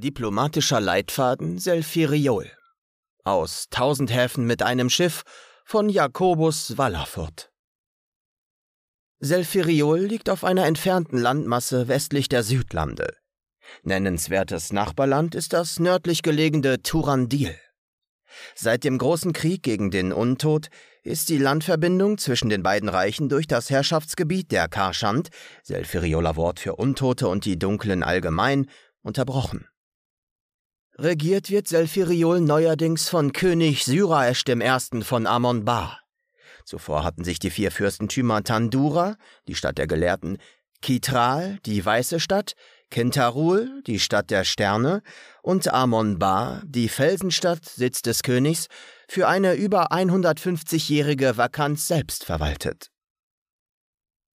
Diplomatischer Leitfaden Selfiriol aus Tausend Häfen mit einem Schiff von Jakobus Wallerfurt. Selfiriol liegt auf einer entfernten Landmasse westlich der Südlande. Nennenswertes Nachbarland ist das nördlich gelegene Turandil. Seit dem großen Krieg gegen den Untod ist die Landverbindung zwischen den beiden Reichen durch das Herrschaftsgebiet der Karschand, Selfirioler Wort für Untote und die Dunklen allgemein, unterbrochen. Regiert wird Selfiriol neuerdings von König Syraesch I. von Amon-Ba. Zuvor hatten sich die vier Fürstentümer Tandura, die Stadt der Gelehrten, Kitral, die Weiße Stadt, Kentarul, die Stadt der Sterne, und Amon-Ba, die Felsenstadt, Sitz des Königs, für eine über 150-jährige Vakanz selbst verwaltet.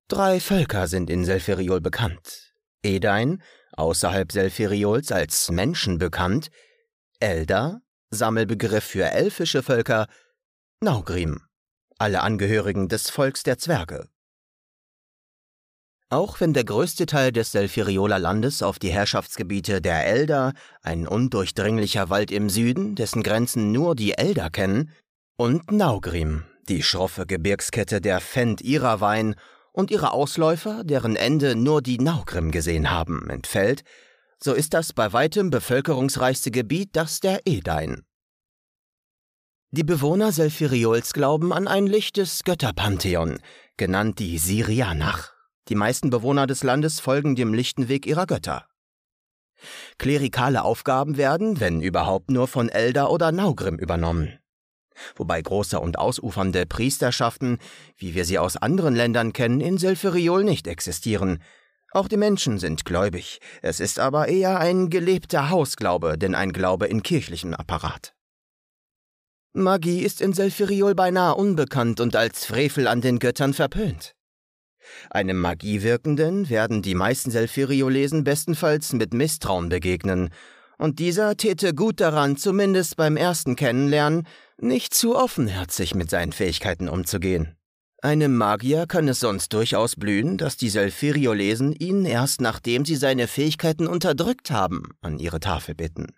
Drei Völker sind in Selferiol bekannt. Edain, außerhalb Selferiols als Menschen bekannt, Elder, Sammelbegriff für elfische Völker, Naugrim, alle Angehörigen des Volks der Zwerge. Auch wenn der größte Teil des Selferioler Landes auf die Herrschaftsgebiete der Elder, ein undurchdringlicher Wald im Süden, dessen Grenzen nur die Elder kennen, und Naugrim, die schroffe Gebirgskette der Fendt-Irawein und ihre Ausläufer, deren Ende nur die Naugrim gesehen haben, entfällt, so ist das bei weitem bevölkerungsreichste Gebiet das der Edain. Die Bewohner Selfiriols glauben an ein lichtes Götterpantheon, genannt die Sirianach. Die meisten Bewohner des Landes folgen dem lichten Weg ihrer Götter. Klerikale Aufgaben werden, wenn überhaupt, nur von Elder oder Naugrim übernommen wobei große und ausufernde Priesterschaften, wie wir sie aus anderen Ländern kennen, in Selferiol nicht existieren. Auch die Menschen sind gläubig, es ist aber eher ein gelebter Hausglaube, denn ein Glaube in kirchlichem Apparat. Magie ist in Selferiol beinahe unbekannt und als Frevel an den Göttern verpönt. Einem Magiewirkenden werden die meisten Selferiolesen bestenfalls mit Misstrauen begegnen, und dieser täte gut daran, zumindest beim ersten Kennenlernen, nicht zu offenherzig mit seinen Fähigkeiten umzugehen. Einem Magier kann es sonst durchaus blühen, dass die Selfiriolesen ihn erst nachdem sie seine Fähigkeiten unterdrückt haben, an ihre Tafel bitten.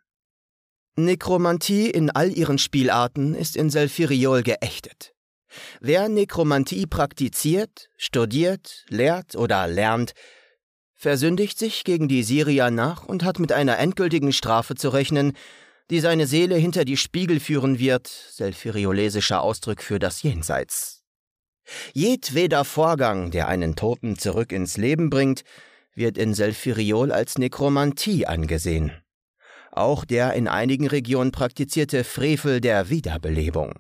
Nekromantie in all ihren Spielarten ist in Selfiriol geächtet. Wer Nekromantie praktiziert, studiert, lehrt oder lernt, versündigt sich gegen die Siria nach und hat mit einer endgültigen Strafe zu rechnen, die seine Seele hinter die Spiegel führen wird, selfiriolesischer Ausdruck für das Jenseits. Jedweder Vorgang, der einen Toten zurück ins Leben bringt, wird in Selfiriol als Nekromantie angesehen. Auch der in einigen Regionen praktizierte Frevel der Wiederbelebung.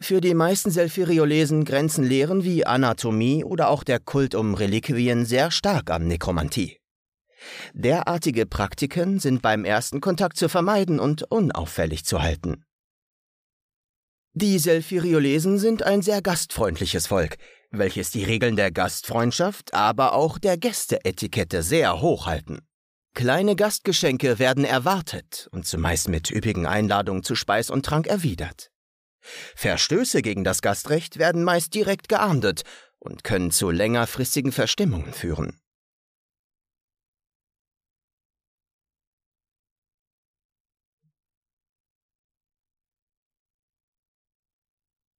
Für die meisten Selfiriolesen grenzen Lehren wie Anatomie oder auch der Kult um Reliquien sehr stark an Nekromantie. Derartige Praktiken sind beim ersten Kontakt zu vermeiden und unauffällig zu halten. Die Selfiriolesen sind ein sehr gastfreundliches Volk, welches die Regeln der Gastfreundschaft, aber auch der Gästeetikette sehr hoch halten. Kleine Gastgeschenke werden erwartet und zumeist mit üppigen Einladungen zu Speis und Trank erwidert. Verstöße gegen das Gastrecht werden meist direkt geahndet und können zu längerfristigen Verstimmungen führen.